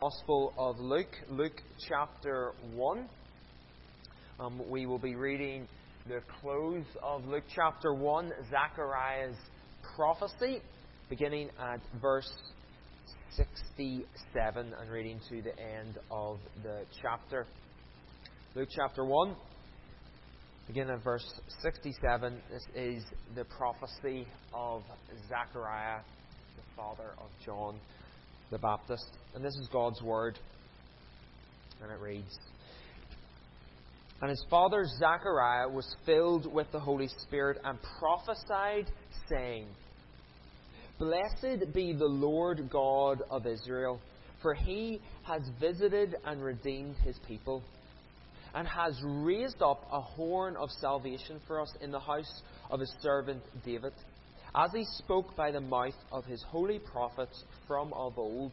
Gospel of Luke, Luke chapter 1. Um, we will be reading the close of Luke chapter 1, Zechariah's prophecy, beginning at verse 67 and reading to the end of the chapter. Luke chapter 1, beginning at verse 67. This is the prophecy of Zechariah, the father of John the Baptist. And this is God's Word. And it reads And his father Zechariah was filled with the Holy Spirit and prophesied, saying, Blessed be the Lord God of Israel, for he has visited and redeemed his people, and has raised up a horn of salvation for us in the house of his servant David as he spoke by the mouth of his holy prophets from of old,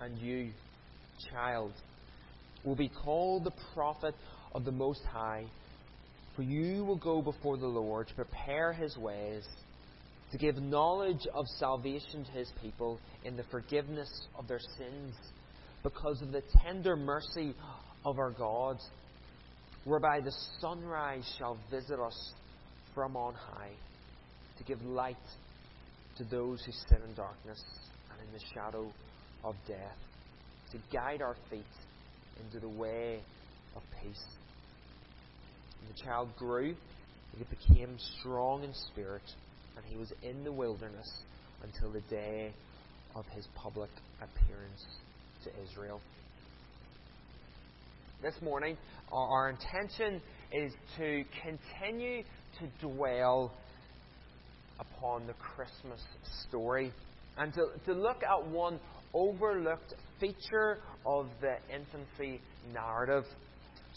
And you, child, will be called the prophet of the Most High, for you will go before the Lord to prepare his ways, to give knowledge of salvation to his people in the forgiveness of their sins, because of the tender mercy of our God, whereby the sunrise shall visit us from on high to give light to those who sit in darkness and in the shadow of death, to guide our feet into the way of peace. And the child grew, he became strong in spirit, and he was in the wilderness until the day of his public appearance to Israel. This morning, our, our intention is to continue to dwell upon the Christmas story and to, to look at one overlooked feature of the infancy narrative.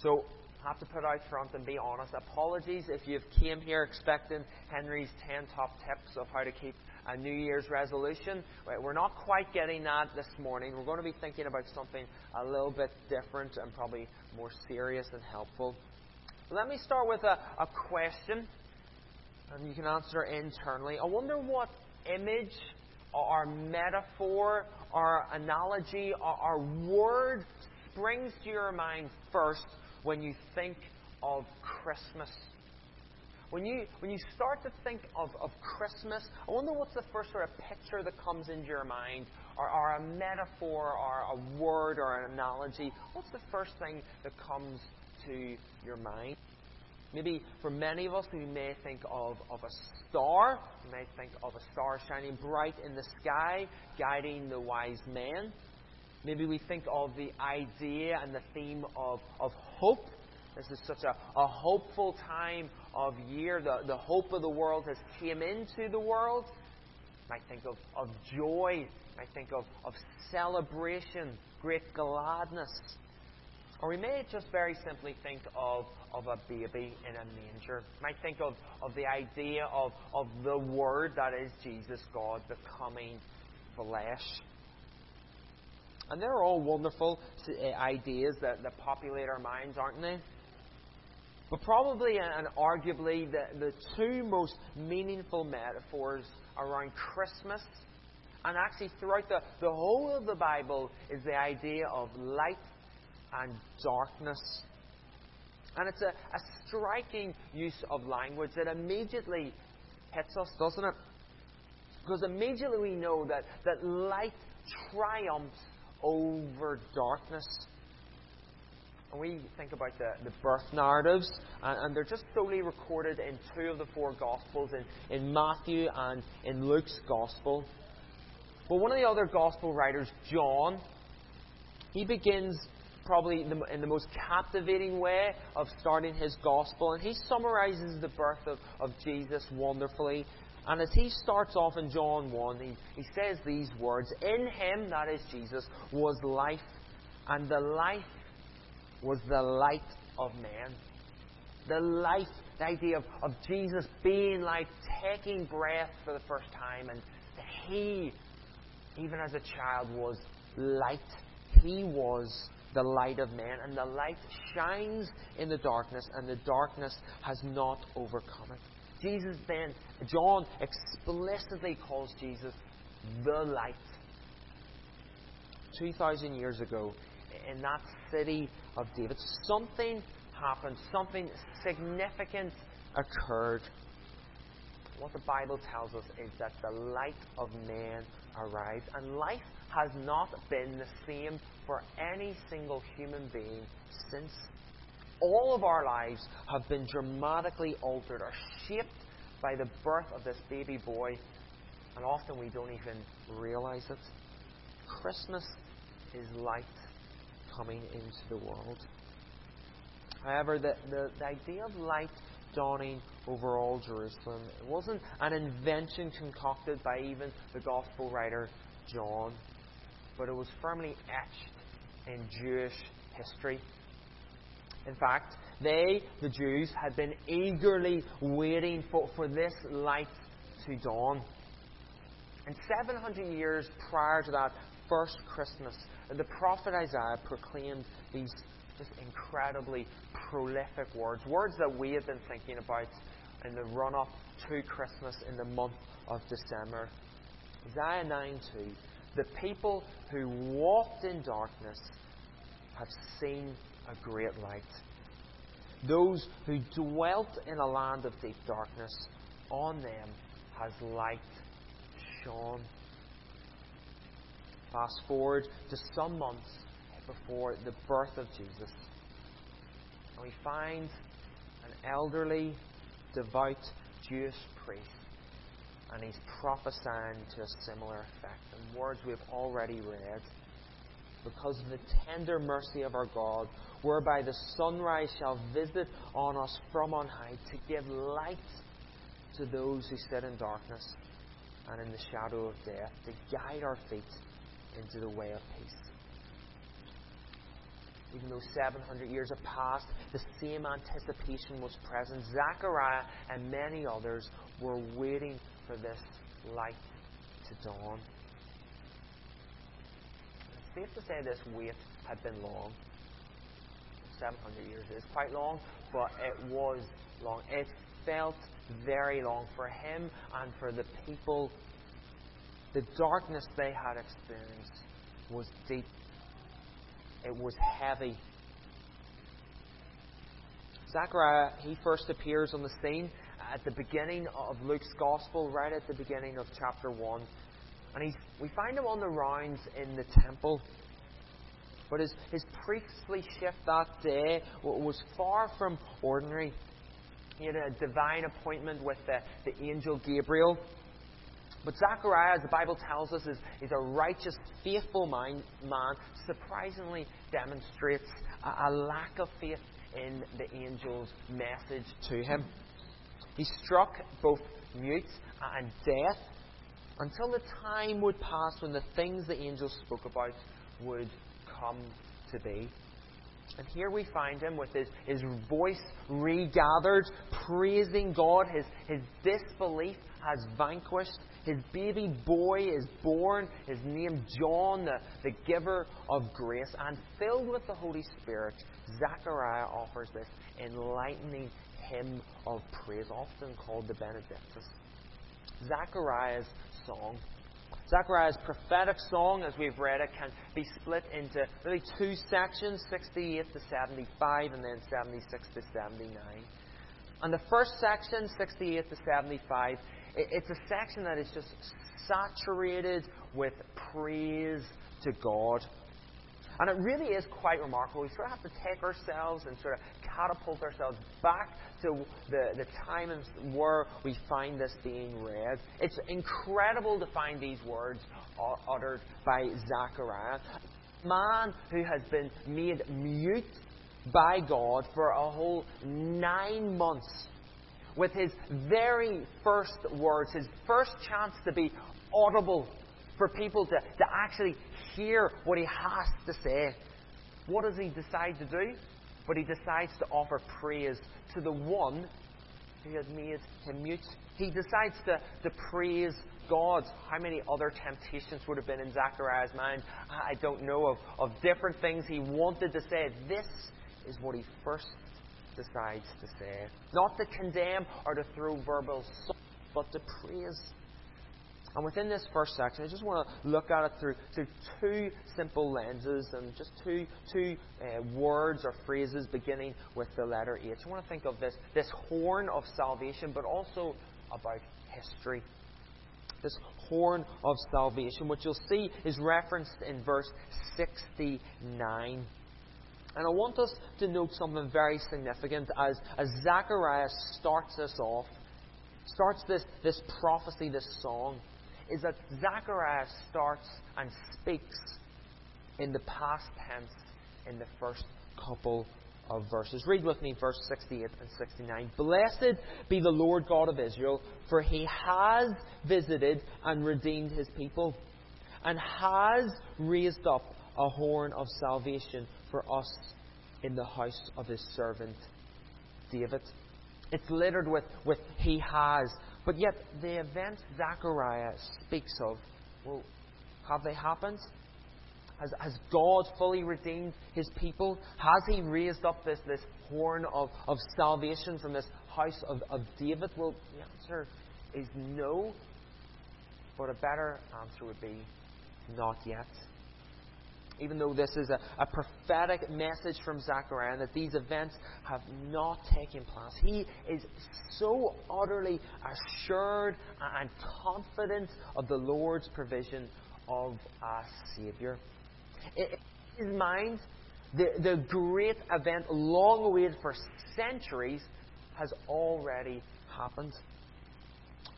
So, have to put out front and be honest. Apologies if you've came here expecting Henry's 10 top tips of how to keep a New Year's resolution. We're not quite getting that this morning. We're going to be thinking about something a little bit different and probably more serious and helpful. Let me start with a, a question and you can answer internally. I wonder what image or metaphor or analogy our, word springs to your mind first when you think of Christmas. When you, when you start to think of, of Christmas, I wonder what's the first sort of picture that comes into your mind, or, or a metaphor, or a word, or an analogy. What's the first thing that comes to your mind? Maybe for many of us, we may think of, of a star. We may think of a star shining bright in the sky, guiding the wise men. Maybe we think of the idea and the theme of, of hope. This is such a, a hopeful time of year. The, the hope of the world has came into the world. Might think of, of joy. Might think of, of celebration, great gladness. Or we may just very simply think of, of a baby in a manger. We might think of, of the idea of, of the Word that is Jesus, God, becoming flesh. And they're all wonderful uh, ideas that, that populate our minds, aren't they? But probably and arguably the, the two most meaningful metaphors around Christmas and actually throughout the, the whole of the Bible is the idea of light and darkness. And it's a, a striking use of language that immediately hits us, doesn't it? Because immediately we know that, that light triumphs over darkness. And we think about the, the birth narratives, and, and, they're just solely recorded in two of the four Gospels, in, in Matthew and in Luke's Gospel. But one of the other Gospel writers, John, he begins probably in the, in the, most captivating way of starting his gospel. And he summarizes the birth of, of Jesus wonderfully. And as he starts off in John 1, he, he says these words In him, that is Jesus, was life, and the life was the light of men. The life, the idea of, of Jesus being like taking breath for the first time, and he, even as a child, was light. He was the light of men, and the light shines in the darkness, and the darkness has not overcome it. Jesus then, John explicitly calls Jesus the light. 2,000 years ago, in that city of David, something happened, something significant occurred. What the Bible tells us is that the light of man arrived, and life has not been the same for any single human being since all of our lives have been dramatically altered or shaped by the birth of this baby boy, and often we don't even realize it. Christmas is light coming into the world. However, the, the, the idea of light dawning over all Jerusalem it wasn't an invention concocted by even the Gospel writer John, but it was firmly etched in Jewish history. In fact, they, the Jews, had been eagerly waiting for, for this light to dawn. And 700 years prior to that first Christmas, the prophet Isaiah proclaimed these just incredibly prolific words, words that we have been thinking about in the run up to Christmas in the month of December. Isaiah 9 2 The people who walked in darkness have seen a great light. Those who dwelt in a land of deep darkness, on them has light shone. Fast forward to some months before the birth of Jesus, and we find an elderly, devout Jewish priest, and he's prophesying to a similar effect in words we have already read because of the tender mercy of our God, whereby the sunrise shall visit on us from on high to give light to those who sit in darkness and in the shadow of death, to guide our feet into the way of peace. Even though 700 years have passed, the same anticipation was present. Zechariah and many others were waiting for this light to dawn It's safe to say this wait had been long. 700 years is quite long, but it was long. It felt very long for him and for the people. The darkness they had experienced was deep, it was heavy. Zechariah, he first appears on the scene at the beginning of Luke's Gospel, right at the beginning of chapter 1. And he's, we find him on the rounds in the temple. But his, his priestly shift that day was far from ordinary. He had a divine appointment with the, the angel Gabriel. But Zechariah, as the Bible tells us, is, is a righteous, faithful man, man surprisingly demonstrates a, a lack of faith in the angel's message to him. He struck both mute and deaf until the time would pass when the things the angel spoke about would come to be. And here we find him with his, his voice regathered, praising God. His, his disbelief has vanquished. His baby boy is born, His name, John, the, the giver of grace. And filled with the Holy Spirit, Zechariah offers this enlightening hymn of praise, often called the Benedictus. Zechariah's song. Zechariah's prophetic song, as we've read it, can be split into really two sections 68 to 75, and then 76 to 79. And the first section, 68 to 75, it's a section that is just saturated with praise to God. And it really is quite remarkable. We sort of have to take ourselves and sort of catapult ourselves back to the, the time where we find this being read. It's incredible to find these words uttered by Zechariah. Man who has been made mute by God for a whole nine months with his very first words, his first chance to be audible for people to, to actually hear what he has to say. What does he decide to do? But he decides to offer praise to the one who had made him mute. He decides to, to praise God. How many other temptations would have been in Zachariah's mind? I don't know of, of different things he wanted to say. This is what he first decides to say. Not to condemn or to throw verbal but to praise. And within this first section, I just want to look at it through, through two simple lenses and just two, two uh, words or phrases beginning with the letter H. I want to think of this, this horn of salvation, but also about history. This horn of salvation, which you'll see is referenced in verse 69. And I want us to note something very significant as, as Zechariah starts this off, starts this, this prophecy, this song is that Zechariah starts and speaks in the past tense in the first couple of verses. Read with me verse 68 and 69. Blessed be the Lord God of Israel, for he has visited and redeemed his people, and has raised up a horn of salvation for us in the house of his servant David. It's littered with, with he has. But yet, the events Zechariah speaks of, well, have they happened? Has, has God fully redeemed his people? Has he raised up this, this horn of, of salvation from this house of, of David? Well, the answer is no. But a better answer would be not yet even though this is a, a prophetic message from Zechariah that these events have not taken place. He is so utterly assured and confident of the Lord's provision of a Saviour. In his mind, the, the great event, long awaited for centuries, has already happened.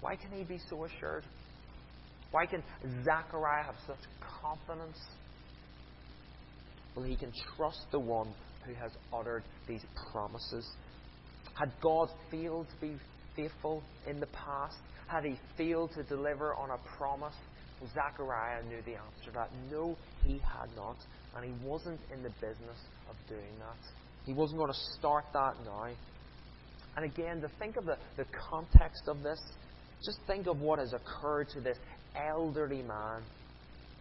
Why can he be so assured? Why can Zechariah have such confidence? Well, he can trust the one who has uttered these promises. Had God failed to be faithful in the past? Had he failed to deliver on a promise? Well, Zechariah knew the answer to that. No, he had not. And he wasn't in the business of doing that. He wasn't going to start that now. And again, to think of the, the context of this, just think of what has occurred to this elderly man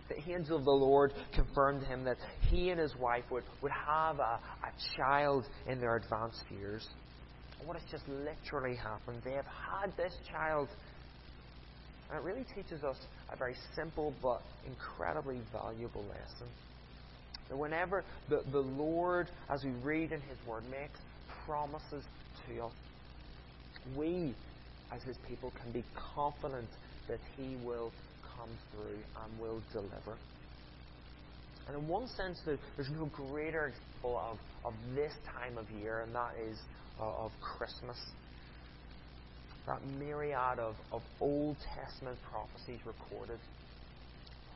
the angel of the Lord confirmed to him that he and his wife would, would have a, a child in their advanced years. what has just literally happened? They have had this child. And it really teaches us a very simple but incredibly valuable lesson. That whenever the, the Lord, as we read in His Word, makes promises to us, we, as His people, can be confident that He will come through and will deliver. And in one sense, there's no greater example of, of this time of year, and that is uh, of Christmas. That myriad of, of Old Testament prophecies recorded,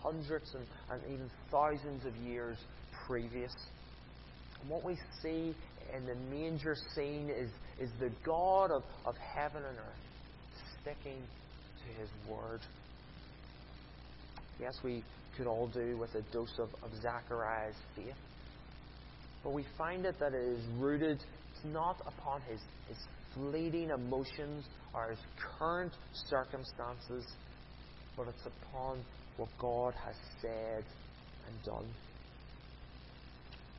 hundreds and, and even thousands of years previous. And what we see in the manger scene is, is the God of, of heaven and earth sticking to his word. Yes, we could all do with a dose of, of Zachariah's faith. But we find it that it is rooted not upon his, his fleeting emotions or his current circumstances, but it's upon what God has said and done.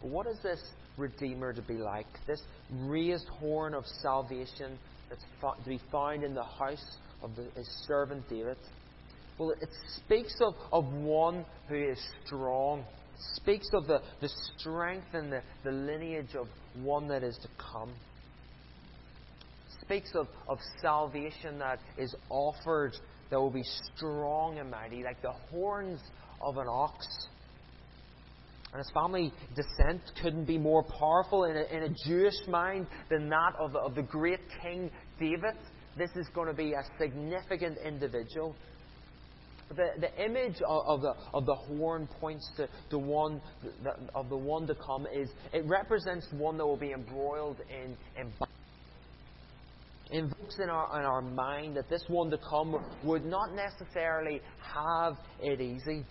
What is this Redeemer to be like? This raised horn of salvation that's to be found in the house of the, his servant David. Well, it speaks of, of one who is strong. It speaks of the, the strength and the, the lineage of one that is to come. It speaks of, of salvation that is offered that will be strong and mighty, like the horns of an ox. And his family descent couldn't be more powerful in a, in a Jewish mind than that of of the great King David. This is going to be a significant individual the, the image of, of, the, of the horn points to the one the, of the one to come is it represents one that will be embroiled in, in invokes in our, in our mind that this one to come would not necessarily have it easy,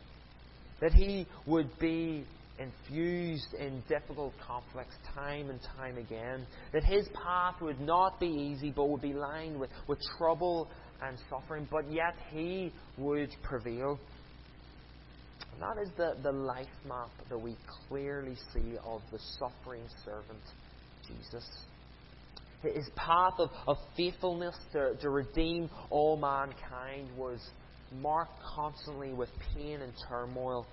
that he would be infused in difficult conflicts time and time again, that his path would not be easy but would be lined with, with trouble and suffering, but yet he would prevail. And that is the, the life map that we clearly see of the suffering servant, Jesus. His path of, of faithfulness to, to redeem all mankind was marked constantly with pain and turmoil.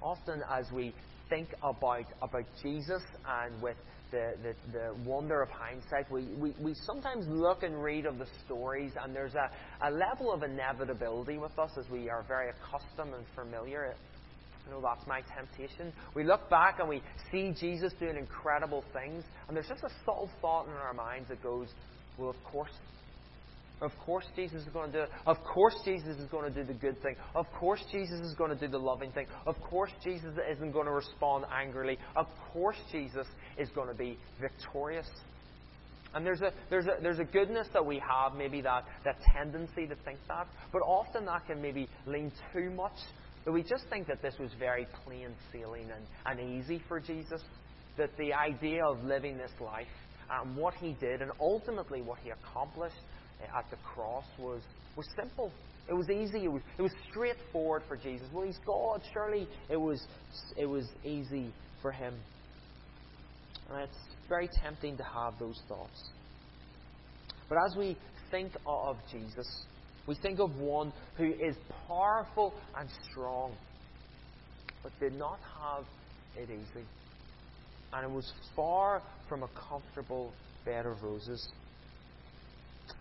Often, as we think about, about Jesus and with the, the, the wonder of hindsight, we, we, we sometimes look and read of the stories, and there's a, a level of inevitability with us as we are very accustomed and familiar you know, that's my temptation. We look back and we see Jesus doing incredible things, and there's just a subtle thought in our minds that goes, well, of course. Of course, Jesus is going to do it. Of course, Jesus is going to do the good thing. Of course, Jesus is going to do the loving thing. Of course, Jesus isn't going to respond angrily. Of course, Jesus is going to be victorious. And there's a, there's, a, there's a goodness that we have, maybe that, that tendency to think that, but often that can maybe lean too much that we just think that this was very plain sailing and, and easy for Jesus. That the idea of living this life and what he did and ultimately what he accomplished at the cross was, was simple. It was easy. It was, it was straightforward for Jesus. Well, he's God. Surely it was, it was easy for him. And it's very tempting to have those thoughts. But as we think of Jesus, we think of one who is powerful and strong, but did not have it easy. And it was far from a comfortable bed of roses.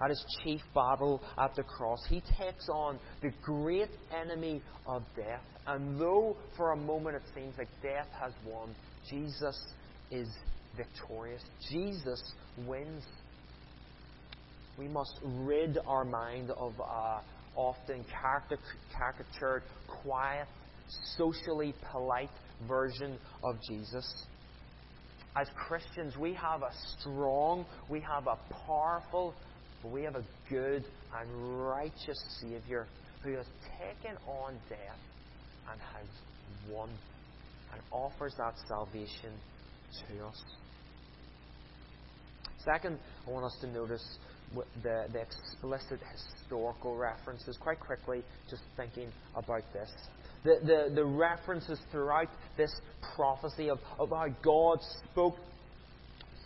At his chief battle at the cross, he takes on the great enemy of death. And though for a moment it seems like death has won, Jesus is victorious. Jesus wins we must rid our mind of a often caricatured, quiet, socially polite version of Jesus. As Christians, we have a strong, we have a powerful, but we have a good and righteous Saviour who has taken on death and has won and offers that salvation to us. Second, I want us to notice the, the explicit historical references quite quickly, just thinking about this. The, the, the references throughout this prophecy of, of how God spoke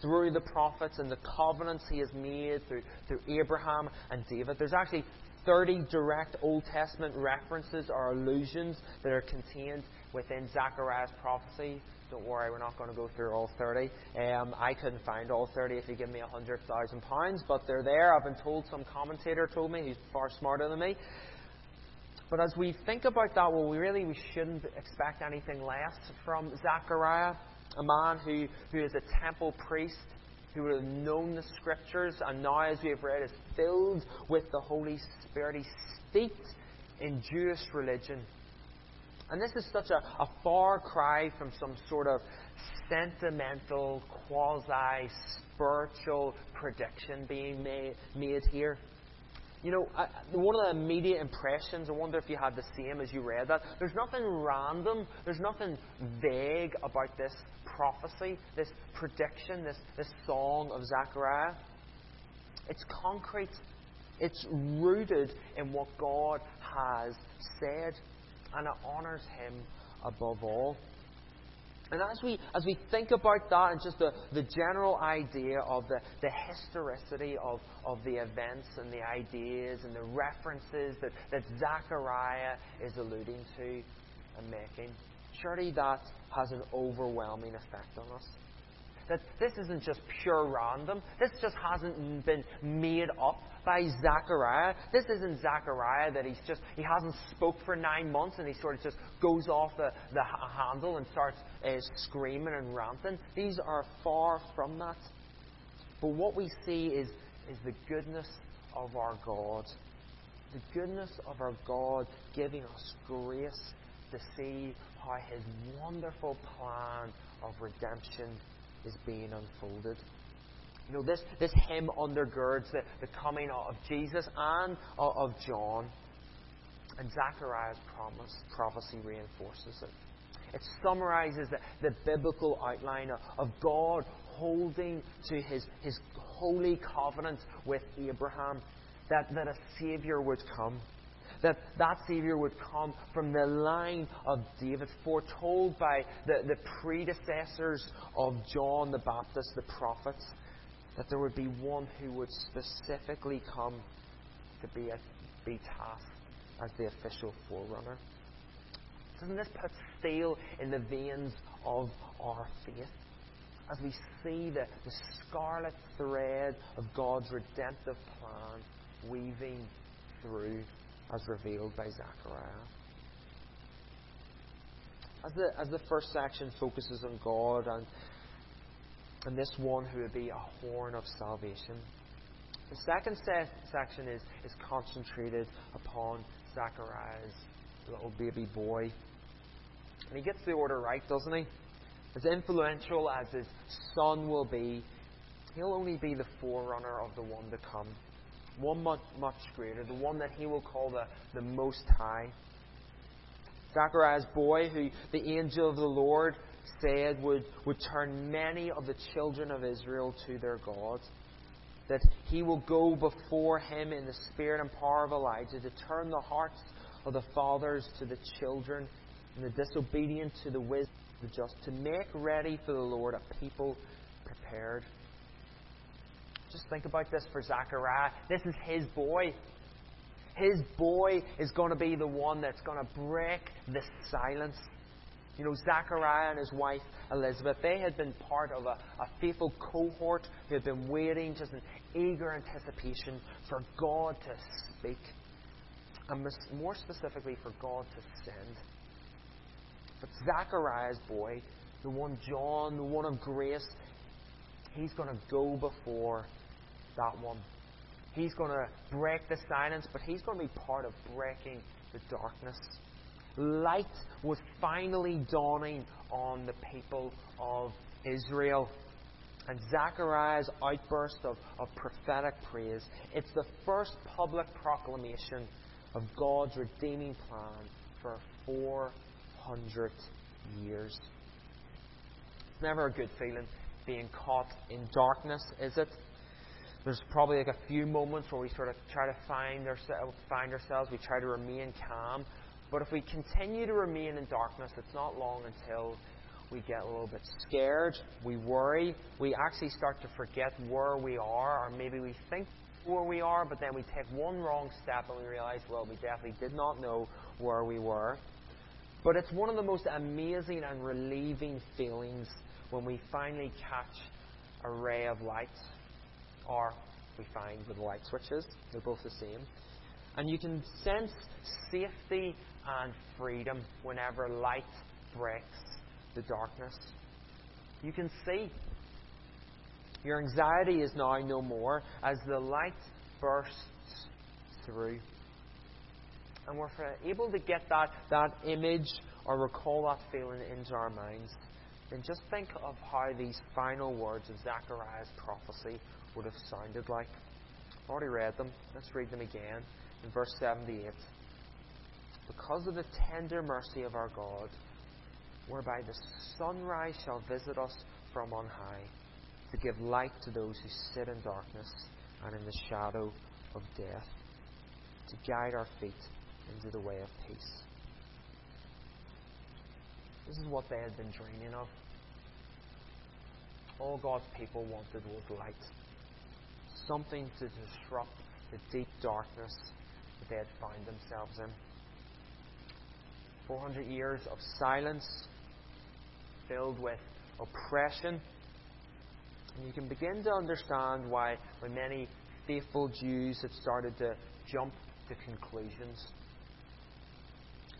through the prophets and the covenants he has made through, through Abraham and David. There's actually 30 direct Old Testament references or allusions that are contained within Zechariah's prophecy. Don't worry, we're not going to go through all 30. Um, I couldn't find all 30 if you give me £100,000, but they're there. I've been told, some commentator told me, he's far smarter than me. But as we think about that, well, we really we shouldn't expect anything less from Zechariah, a man who, who is a temple priest, who would have known the scriptures, and now, as we have read, is filled with the Holy Spirit. He's steeped in Jewish religion. And this is such a, a far cry from some sort of sentimental, quasi spiritual prediction being made, made here. You know, I, one of the immediate impressions, I wonder if you had the same as you read that. There's nothing random, there's nothing vague about this prophecy, this prediction, this, this song of Zechariah. It's concrete, it's rooted in what God has said and it honours Him above all. And as we, as we think about that and just the, the general idea of the, the historicity of, of the events and the ideas and the references that, that Zechariah is alluding to and making, surely that has an overwhelming effect on us. That this isn't just pure random. This just hasn't been made up by Zechariah. This isn't Zechariah that he's just, he hasn't spoke for nine months and he sort of just goes off the, the handle and starts uh, screaming and ranting. These are far from that. But what we see is, is the goodness of our God. The goodness of our God giving us grace to see how his wonderful plan of redemption is being unfolded. You know, this, this hymn undergirds the, the coming of Jesus and uh, of John. And Zechariah's promise, prophecy reinforces it. It summarizes the, the biblical outline of, of God holding to his, his holy covenant with Abraham that, that a Savior would come. That that Savior would come from the line of David, foretold by the, the predecessors of John the Baptist, the prophets, that there would be one who would specifically come to be, a, be tasked as the official forerunner. Doesn't this put steel in the veins of our faith? As we see the, the scarlet thread of God's redemptive plan weaving through as revealed by Zechariah. As the, as the first section focuses on God and, and this one who would be a horn of salvation, the second se- section is, is concentrated upon Zechariah's little baby boy. And he gets the order right, doesn't he? As influential as his son will be, he'll only be the forerunner of the one to come. One much, much greater, the one that he will call the, the Most High. Zechariah's boy, who the angel of the Lord said would, would turn many of the children of Israel to their God. That he will go before him in the spirit and power of Elijah to turn the hearts of the fathers to the children and the disobedient to the wisdom of the just, to make ready for the Lord a people prepared. Just think about this for Zachariah. This is his boy. His boy is going to be the one that's going to break the silence. You know, Zachariah and his wife Elizabeth, they had been part of a, a faithful cohort who had been waiting just in eager anticipation for God to speak. And more specifically, for God to send. But Zachariah's boy, the one John, the one of grace, he's going to go before that one. He's going to break the silence, but he's going to be part of breaking the darkness. Light was finally dawning on the people of Israel. And Zechariah's outburst of, of prophetic praise, it's the first public proclamation of God's redeeming plan for 400 years. It's never a good feeling being caught in darkness, is it? There's probably like a few moments where we sort of try to find, ourselves, find ourselves, we try to remain calm. But if we continue to remain in darkness, it's not long until we get a little bit scared, we worry, we actually start to forget where we are, or maybe we think where we are, but then we take one wrong step and we realize, well, we definitely did not know where we were. But it's one of the most amazing and relieving feelings when we finally catch a ray of light we find with light switches. They're both the same. And you can sense safety and freedom whenever light breaks the darkness. You can see your anxiety is now no more as the light bursts through. And we're able to get that, that image or recall that feeling into our minds, then just think of how these final words of Zechariah's prophecy would have sounded like. I've already read them. Let's read them again in verse 78. Because of the tender mercy of our God, whereby the sunrise shall visit us from on high, to give light to those who sit in darkness and in the shadow of death, to guide our feet into the way of peace. This is what they had been dreaming of. All God's people wanted was light something to disrupt the deep darkness that they had found themselves in. 400 years of silence filled with oppression. And you can begin to understand why, when many faithful Jews had started to jump to conclusions.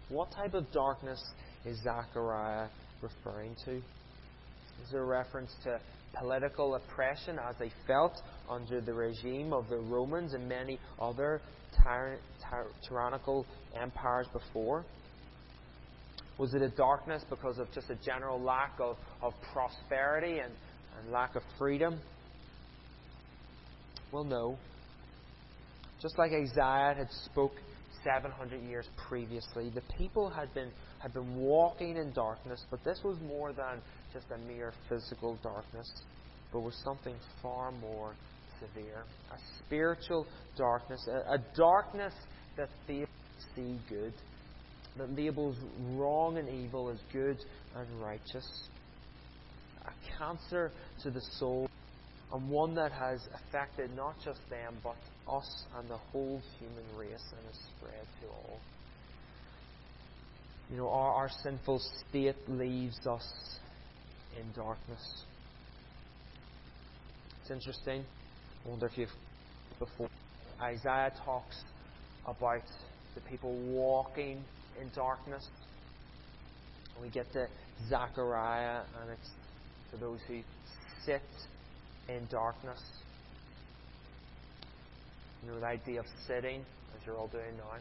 What type of darkness is Zechariah referring to? Is there a reference to political oppression as they felt under the regime of the Romans and many other tyr- tyr- tyrannical empires before? Was it a darkness because of just a general lack of, of prosperity and, and lack of freedom? Well, no. Just like Isaiah had spoke 700 years previously, the people had been, had been walking in darkness, but this was more than just a mere physical darkness, but was something far more severe. A spiritual darkness, a, a darkness that fails see good, that labels wrong and evil as good and righteous. A cancer to the soul, and one that has affected not just them, but us and the whole human race and has spread to all. You know, our, our sinful state leaves us in darkness. It's interesting. I wonder if you've before Isaiah talks about the people walking in darkness. we get to Zechariah, and it's to those who sit in darkness. You know, the idea of sitting, as you're all doing now.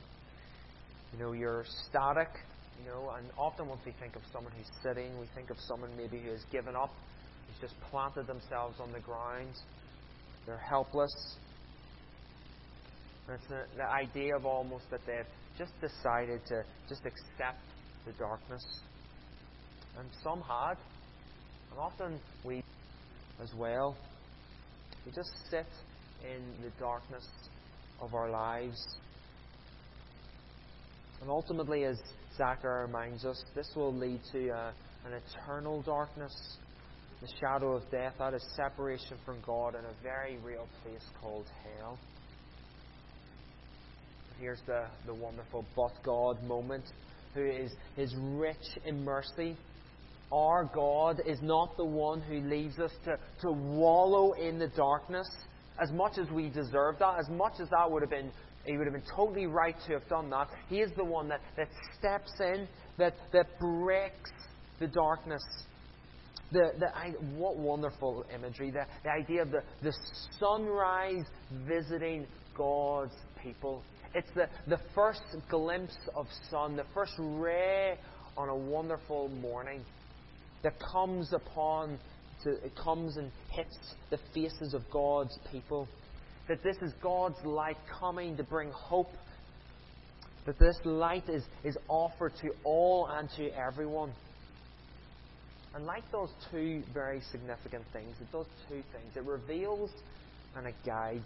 You know, you're static, you know, and often once we think of someone who's sitting, we think of someone maybe who has given up, who's just planted themselves on the ground. They're helpless. And it's the, the idea of almost that they've just decided to just accept the darkness. And some had. And often we as well. We just sit in the darkness of our lives. And ultimately, as Zachariah reminds us, this will lead to uh, an eternal darkness, the shadow of death, that is separation from God in a very real place called hell. Here's the, the wonderful but God moment, who is, is rich in mercy. Our God is not the one who leaves us to, to wallow in the darkness as much as we deserve that, as much as that would have been, he would have been totally right to have done that. He is the one that, that steps in, that, that breaks the darkness. The, the, I, what wonderful imagery. The, the idea of the, the sunrise visiting God's people. It's the, the first glimpse of sun, the first ray on a wonderful morning that comes upon to, it comes and hits the faces of God's people. That this is God's light coming to bring hope. That this light is, is offered to all and to everyone. And like those two very significant things. It does two things. It reveals and it guides.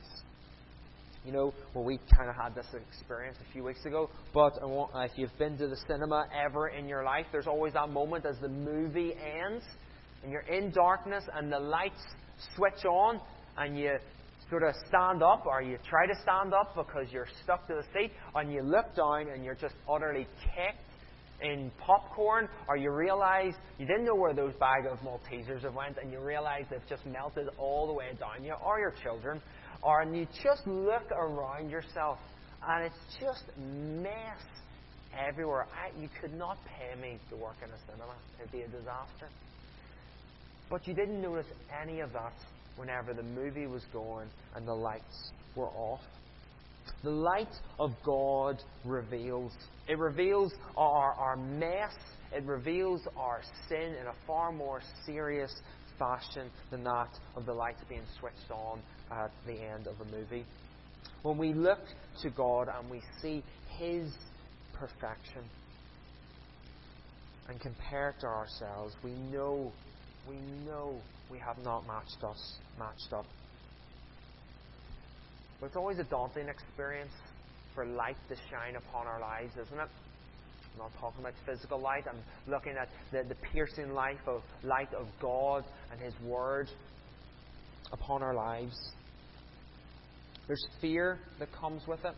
You know, well, we kind of had this experience a few weeks ago, but if you've been to the cinema ever in your life, there's always that moment as the movie ends and you're in darkness and the lights switch on and you sort of stand up or you try to stand up because you're stuck to the seat and you look down and you're just utterly kicked in popcorn or you realize you didn't know where those bag of Maltesers have went and you realize they've just melted all the way down you or your children or and you just look around yourself and it's just mess everywhere. I, you could not pay me to work in a cinema. It'd be a disaster. But you didn't notice any of that whenever the movie was going and the lights were off. The light of God reveals. It reveals our, our mess. It reveals our sin in a far more serious fashion than that of the lights being switched on at the end of a movie. When we look to God and we see His perfection and compare it to ourselves, we know we know we have not matched us matched up. But it's always a daunting experience for light to shine upon our lives, isn't it? I'm not talking about physical light. I'm looking at the, the piercing light of light of God and His Word upon our lives. There's fear that comes with it.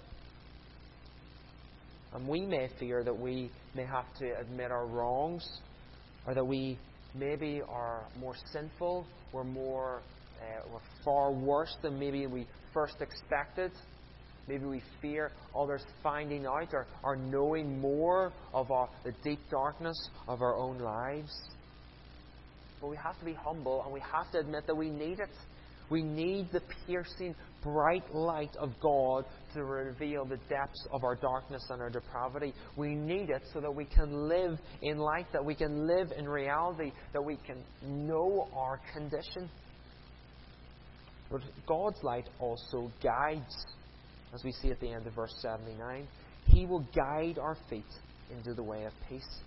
And we may fear that we may have to admit our wrongs, or that we maybe are more sinful, we're more, uh, we're far worse than maybe we first expected. Maybe we fear others finding out or, or knowing more of our, the deep darkness of our own lives. But we have to be humble and we have to admit that we need it. We need the piercing, bright light of God to reveal the depths of our darkness and our depravity. We need it so that we can live in light, that we can live in reality, that we can know our condition. But God's light also guides, as we see at the end of verse 79. He will guide our feet into the way of peace.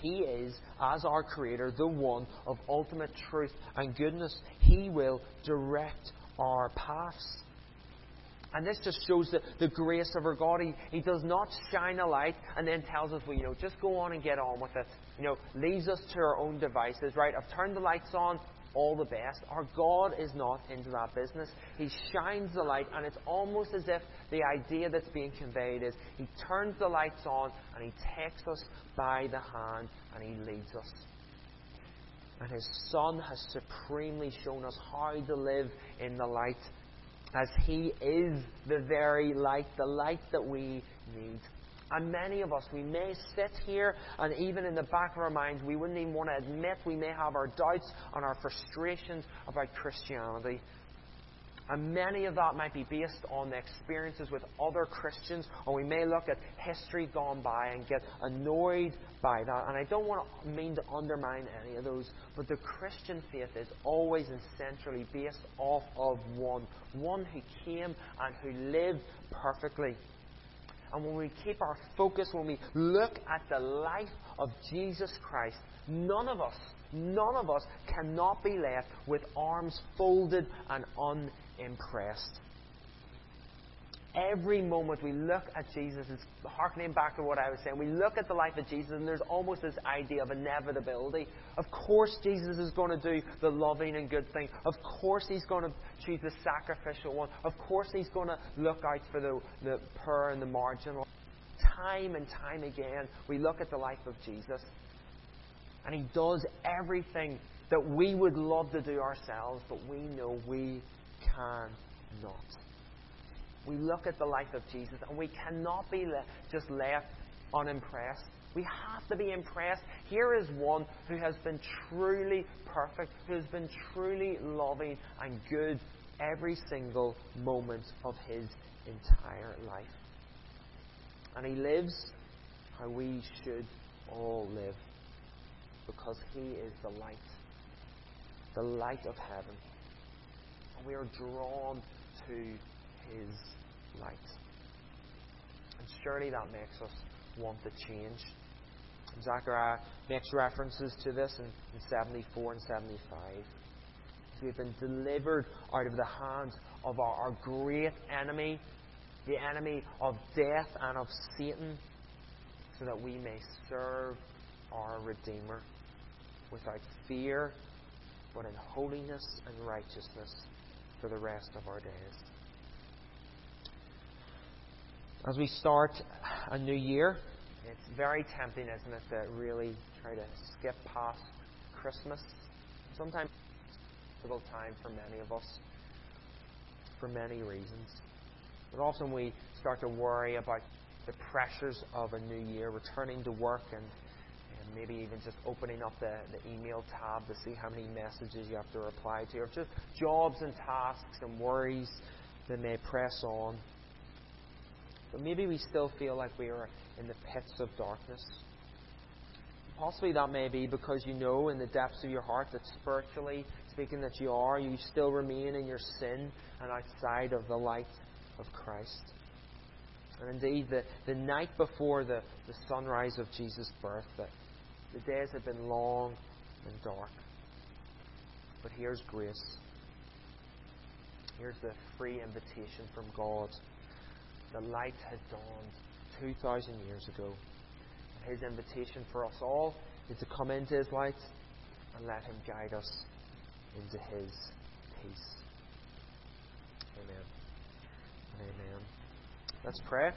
He is, as our Creator, the one of ultimate truth and goodness. He will direct our paths. And this just shows the, the grace of our God. He, he does not shine a light and then tells us, well, you know, just go on and get on with it. You know, leaves us to our own devices, right? I've turned the lights on, all the best. Our God is not into that business. He shines the light, and it's almost as if the idea that's being conveyed is He turns the lights on and He takes us by the hand and He leads us. And His Son has supremely shown us how to live in the light, as He is the very light, the light that we need. And many of us, we may sit here and even in the back of our minds, we wouldn't even want to admit we may have our doubts and our frustrations about Christianity. And many of that might be based on the experiences with other Christians, or we may look at history gone by and get annoyed by that. And I don't want to mean to undermine any of those, but the Christian faith is always and centrally based off of one. One who came and who lived perfectly. And when we keep our focus, when we look at the life of Jesus Christ, none of us, none of us cannot be left with arms folded and unimpressed. Every moment we look at Jesus, it's harkening back to what I was saying. We look at the life of Jesus, and there's almost this idea of inevitability. Of course, Jesus is going to do the loving and good thing. Of course, he's going to choose the sacrificial one. Of course, he's going to look out for the, the poor and the marginal. Time and time again, we look at the life of Jesus, and he does everything that we would love to do ourselves, but we know we cannot we look at the life of Jesus and we cannot be le- just left unimpressed. We have to be impressed. Here is one who has been truly perfect, who has been truly loving and good every single moment of his entire life. And he lives how we should all live because he is the light, the light of heaven. And we are drawn to his light. And surely that makes us want to change. Zechariah makes references to this in, in 74 and 75. We've been delivered out of the hands of our, our great enemy, the enemy of death and of Satan, so that we may serve our Redeemer without fear, but in holiness and righteousness for the rest of our days. As we start a new year, it's very tempting, isn't it, to really try to skip past Christmas. Sometimes it's a difficult time for many of us, for many reasons. But often we start to worry about the pressures of a new year, returning to work and, and maybe even just opening up the, the email tab to see how many messages you have to reply to, or just jobs and tasks and worries that may press on. But maybe we still feel like we are in the pits of darkness. Possibly that may be because you know in the depths of your heart that spiritually speaking that you are, you still remain in your sin and outside of the light of Christ. And indeed, the, the night before the, the sunrise of Jesus' birth, that the days have been long and dark. But here's grace. Here's the free invitation from God the light had dawned 2,000 years ago. His invitation for us all is to come into his light and let him guide us into his peace. Amen. Amen. Let's pray.